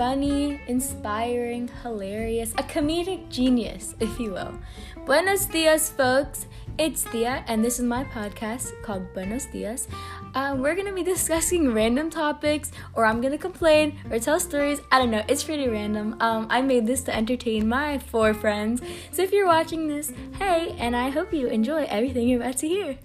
funny, inspiring, hilarious, a comedic genius, if you will. Buenos dias, folks. It's Thea, and this is my podcast called Buenos Dias. Uh, we're gonna be discussing random topics, or I'm gonna complain or tell stories. I don't know, it's pretty random. Um, I made this to entertain my four friends. So if you're watching this, hey, and I hope you enjoy everything you're about to hear.